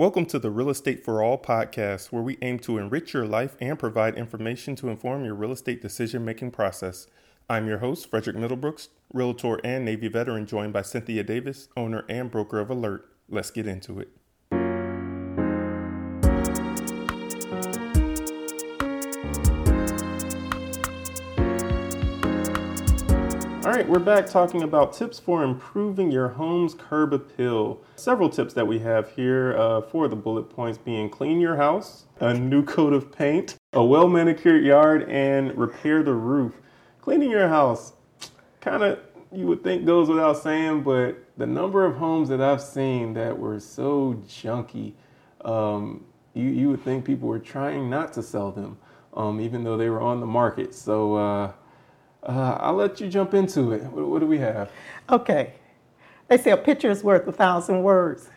Welcome to the Real Estate for All podcast, where we aim to enrich your life and provide information to inform your real estate decision making process. I'm your host, Frederick Middlebrooks, Realtor and Navy veteran, joined by Cynthia Davis, owner and broker of Alert. Let's get into it. All right, we're back talking about tips for improving your home's curb appeal. Several tips that we have here uh, for the bullet points being clean your house, a new coat of paint, a well manicured yard, and repair the roof. Cleaning your house, kind of you would think goes without saying, but the number of homes that I've seen that were so junky, um, you, you would think people were trying not to sell them, um, even though they were on the market. So, uh, uh, I'll let you jump into it. What, what, do we have? Okay. They say a picture is worth a thousand words.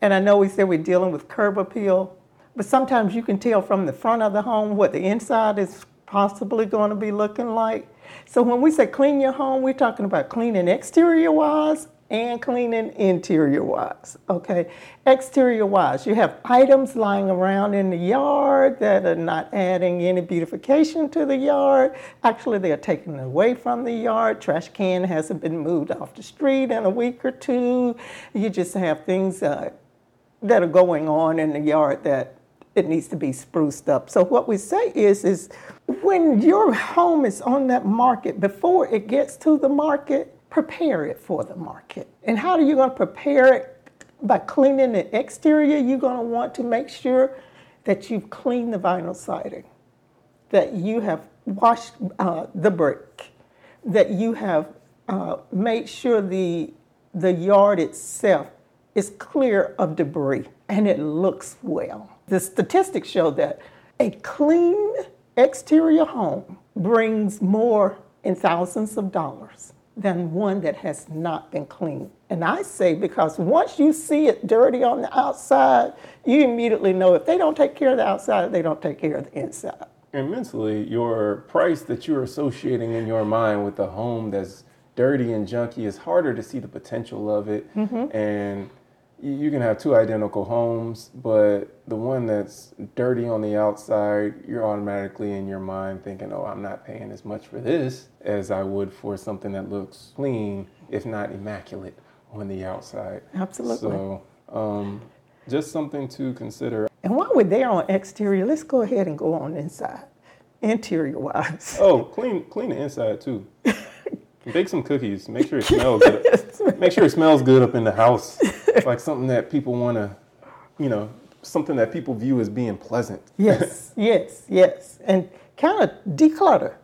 And I know we said we're dealing with curb appeal, but sometimes you can tell from the front of the home what the inside is possibly going to be looking like. So when we say clean your home, we're talking about cleaning exterior wise and cleaning interior wise. Okay, exterior wise, you have items lying around in the yard that are not adding any beautification to the yard. Actually, they are taken away from the yard. Trash can hasn't been moved off the street in a week or two. You just have things uh, that are going on in the yard that it needs to be spruced up. So what we say is is when your home is on that market before it gets to the market prepare it for the market. And how are you going to prepare it? By cleaning the exterior, you're going to want to make sure that you've cleaned the vinyl siding, that you have washed uh, the brick, that you have uh, made sure the, the yard itself is clear of debris and it looks well. The statistics show that a clean exterior home brings more in thousands of dollars than one that has not been cleaned. And I say because once you see it dirty on the outside, you immediately know if they don't take care of the outside, they don't take care of the inside. And mentally, your price that you're associating in your mind with a home that's dirty and junky is harder to see the potential of it. Mm-hmm. And you can have two identical homes, but the one that's dirty on the outside, you're automatically in your mind thinking, oh, I'm not paying as much for this as I would for something that looks clean, if not immaculate, on the outside. Absolutely. So, um, just something to consider. And while we're there on exterior, let's go ahead and go on inside, interior wise. Oh, clean, clean the inside too. Bake some cookies. Make sure it smells good. Make sure it smells good up in the house. It's like something that people want to, you know, something that people view as being pleasant. Yes, yes, yes. And kind of declutter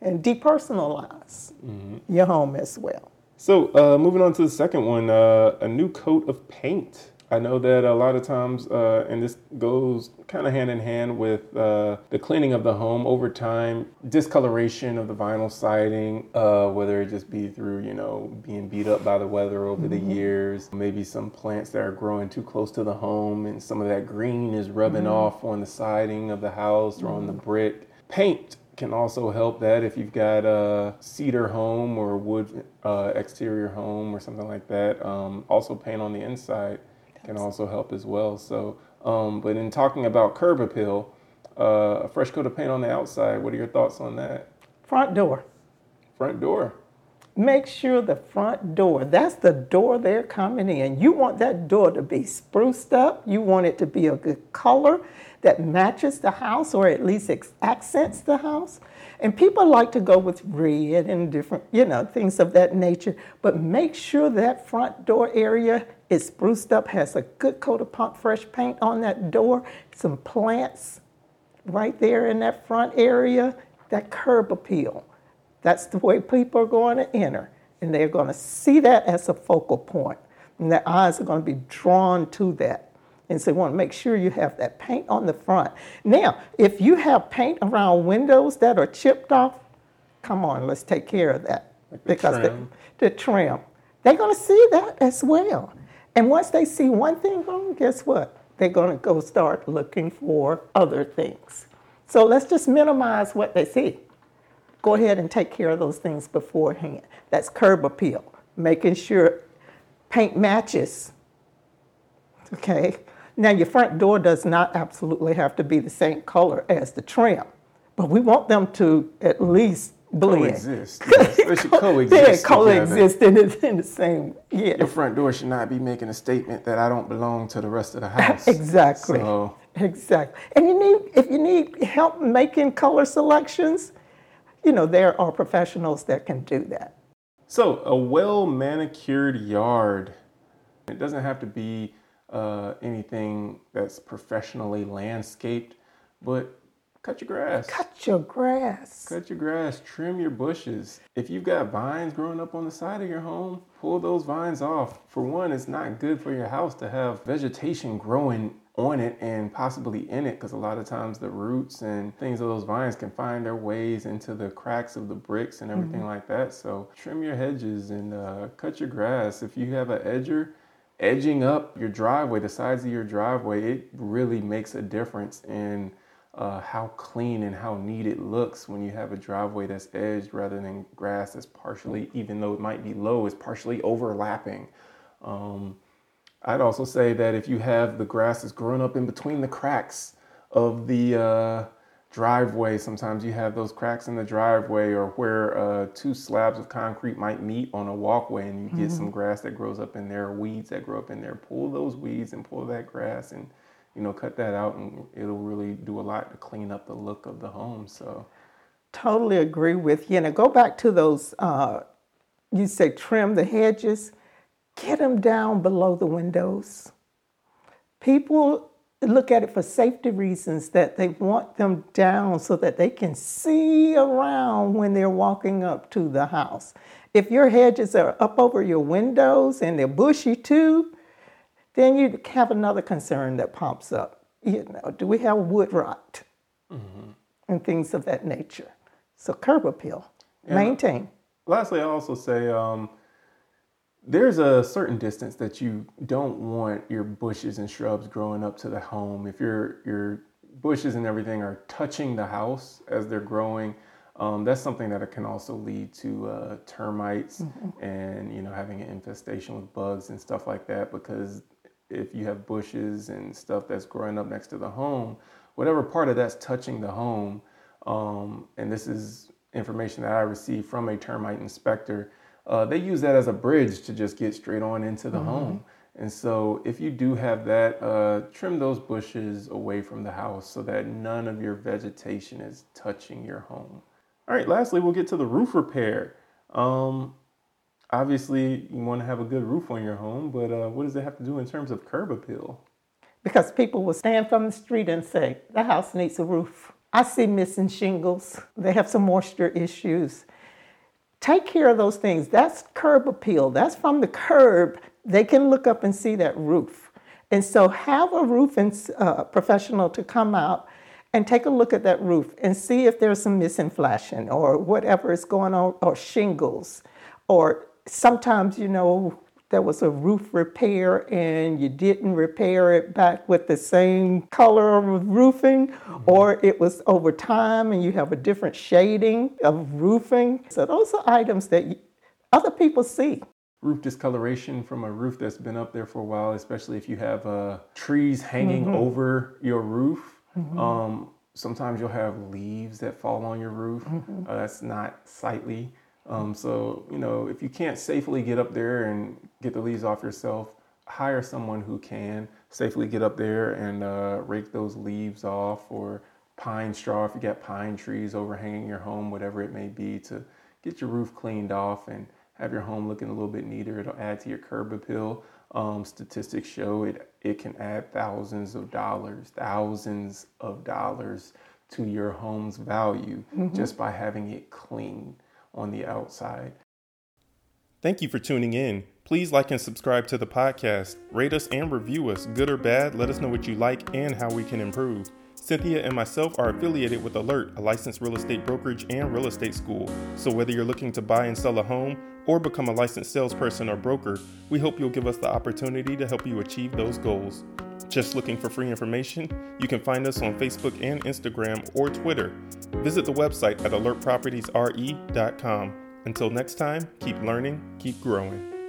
and depersonalize mm-hmm. your home as well. So, uh, moving on to the second one uh, a new coat of paint. I know that a lot of times, uh, and this goes kind of hand in hand with uh, the cleaning of the home over time, discoloration of the vinyl siding, uh, whether it just be through, you know, being beat up by the weather over mm-hmm. the years, maybe some plants that are growing too close to the home, and some of that green is rubbing mm-hmm. off on the siding of the house or on the mm-hmm. brick. Paint can also help that if you've got a cedar home or wood uh, exterior home or something like that. Um, also, paint on the inside can also help as well. So, um, but in talking about curb appeal, uh, a fresh coat of paint on the outside, what are your thoughts on that? Front door. Front door. Make sure the front door, that's the door they're coming in. You want that door to be spruced up. You want it to be a good color that matches the house or at least accents the house. And people like to go with red and different, you know, things of that nature. But make sure that front door area is spruced up, has a good coat of pump fresh paint on that door, some plants right there in that front area, that curb appeal. That's the way people are going to enter. And they're going to see that as a focal point. And their eyes are going to be drawn to that. And so you want to make sure you have that paint on the front. Now, if you have paint around windows that are chipped off, come on, let's take care of that. Like the because trim. The, the trim. They're going to see that as well. And once they see one thing wrong, guess what? They're going to go start looking for other things. So let's just minimize what they see. Go ahead and take care of those things beforehand. That's curb appeal, making sure paint matches. Okay. Now, your front door does not absolutely have to be the same color as the trim, but we want them to at least blend. Coexist. Yes, they should coexist. Yeah, coexist in the, in the same. Yeah, Your front door should not be making a statement that I don't belong to the rest of the house. exactly. So, Exactly. And you need, if you need help making color selections, you know, there are professionals that can do that. so a well manicured yard. It doesn't have to be uh, anything that's professionally landscaped, but cut your grass. Cut your grass. Cut your grass, trim your bushes. If you've got vines growing up on the side of your home, pull those vines off. For one, it's not good for your house to have vegetation growing on it and possibly in it because a lot of times the roots and things of those vines can find their ways into the cracks of the bricks and everything like that. So trim your hedges and uh, cut your grass. If you have an edger, edging up your driveway, the sides of your driveway, it really makes a difference in uh, how clean and how neat it looks when you have a driveway that's edged rather than grass that's partially, even though it might be low, is partially overlapping. Um, I'd also say that if you have the grass that's growing up in between the cracks of the uh, driveway, sometimes you have those cracks in the driveway or where uh, two slabs of concrete might meet on a walkway and you get some grass that grows up in there, weeds that grow up in there. Pull those weeds and pull that grass and you know cut that out, and it'll really do a lot to clean up the look of the home. So Totally agree with you. Now go back to those. Uh, you say trim the hedges. Get them down below the windows. People look at it for safety reasons that they want them down so that they can see around when they're walking up to the house. If your hedges are up over your windows and they're bushy too, then you have another concern that pops up. You know, do we have wood rot and things of that nature? So curb appeal, maintain. Lastly, I also say um, there's a certain distance that you don't want your bushes and shrubs growing up to the home. If your your bushes and everything are touching the house as they're growing, um, that's something that can also lead to uh, termites and you know having an infestation with bugs and stuff like that. Because if you have bushes and stuff that's growing up next to the home, whatever part of that's touching the home, um, and this is information that I received from a termite inspector. Uh, they use that as a bridge to just get straight on into the home. And so, if you do have that, uh, trim those bushes away from the house so that none of your vegetation is touching your home. All right, lastly, we'll get to the roof repair. Um, obviously, you want to have a good roof on your home, but uh, what does it have to do in terms of curb appeal? Because people will stand from the street and say, the house needs a roof. I see missing shingles. They have some moisture issues. Take care of those things. That's curb appeal. That's from the curb. They can look up and see that roof. And so have a roofing uh, professional to come out and take a look at that roof and see if there's some missing flashing or whatever is going on, or shingles. Or sometimes, you know, there was a roof repair and you didn't repair it back with the same color of roofing, or it was over time and you have a different shading of roofing. So those are items that you, other people see. roof discoloration from a roof that's been up there for a while, especially if you have uh, trees hanging over your roof. Um, sometimes you'll have leaves that fall on your roof. Uh, that's not sightly. Um, so, you know, if you can't safely get up there and get the leaves off yourself, hire someone who can safely get up there and uh, rake those leaves off or pine straw if you got pine trees overhanging your home, whatever it may be, to get your roof cleaned off and have your home looking a little bit neater. It'll add to your curb appeal. Um, statistics show it it can add thousands of dollars, thousands of dollars to your home's value just by having it clean on the outside. Thank you for tuning in. Please like and subscribe to the podcast. Rate us and review us, good or bad. Let us know what you like and how we can improve. Cynthia and myself are affiliated with Alert, a licensed real estate brokerage and real estate school. So, whether you're looking to buy and sell a home or become a licensed salesperson or broker, we hope you'll give us the opportunity to help you achieve those goals. Just looking for free information? You can find us on Facebook and Instagram or Twitter. Visit the website at alertpropertiesre.com. Until next time, keep learning, keep growing.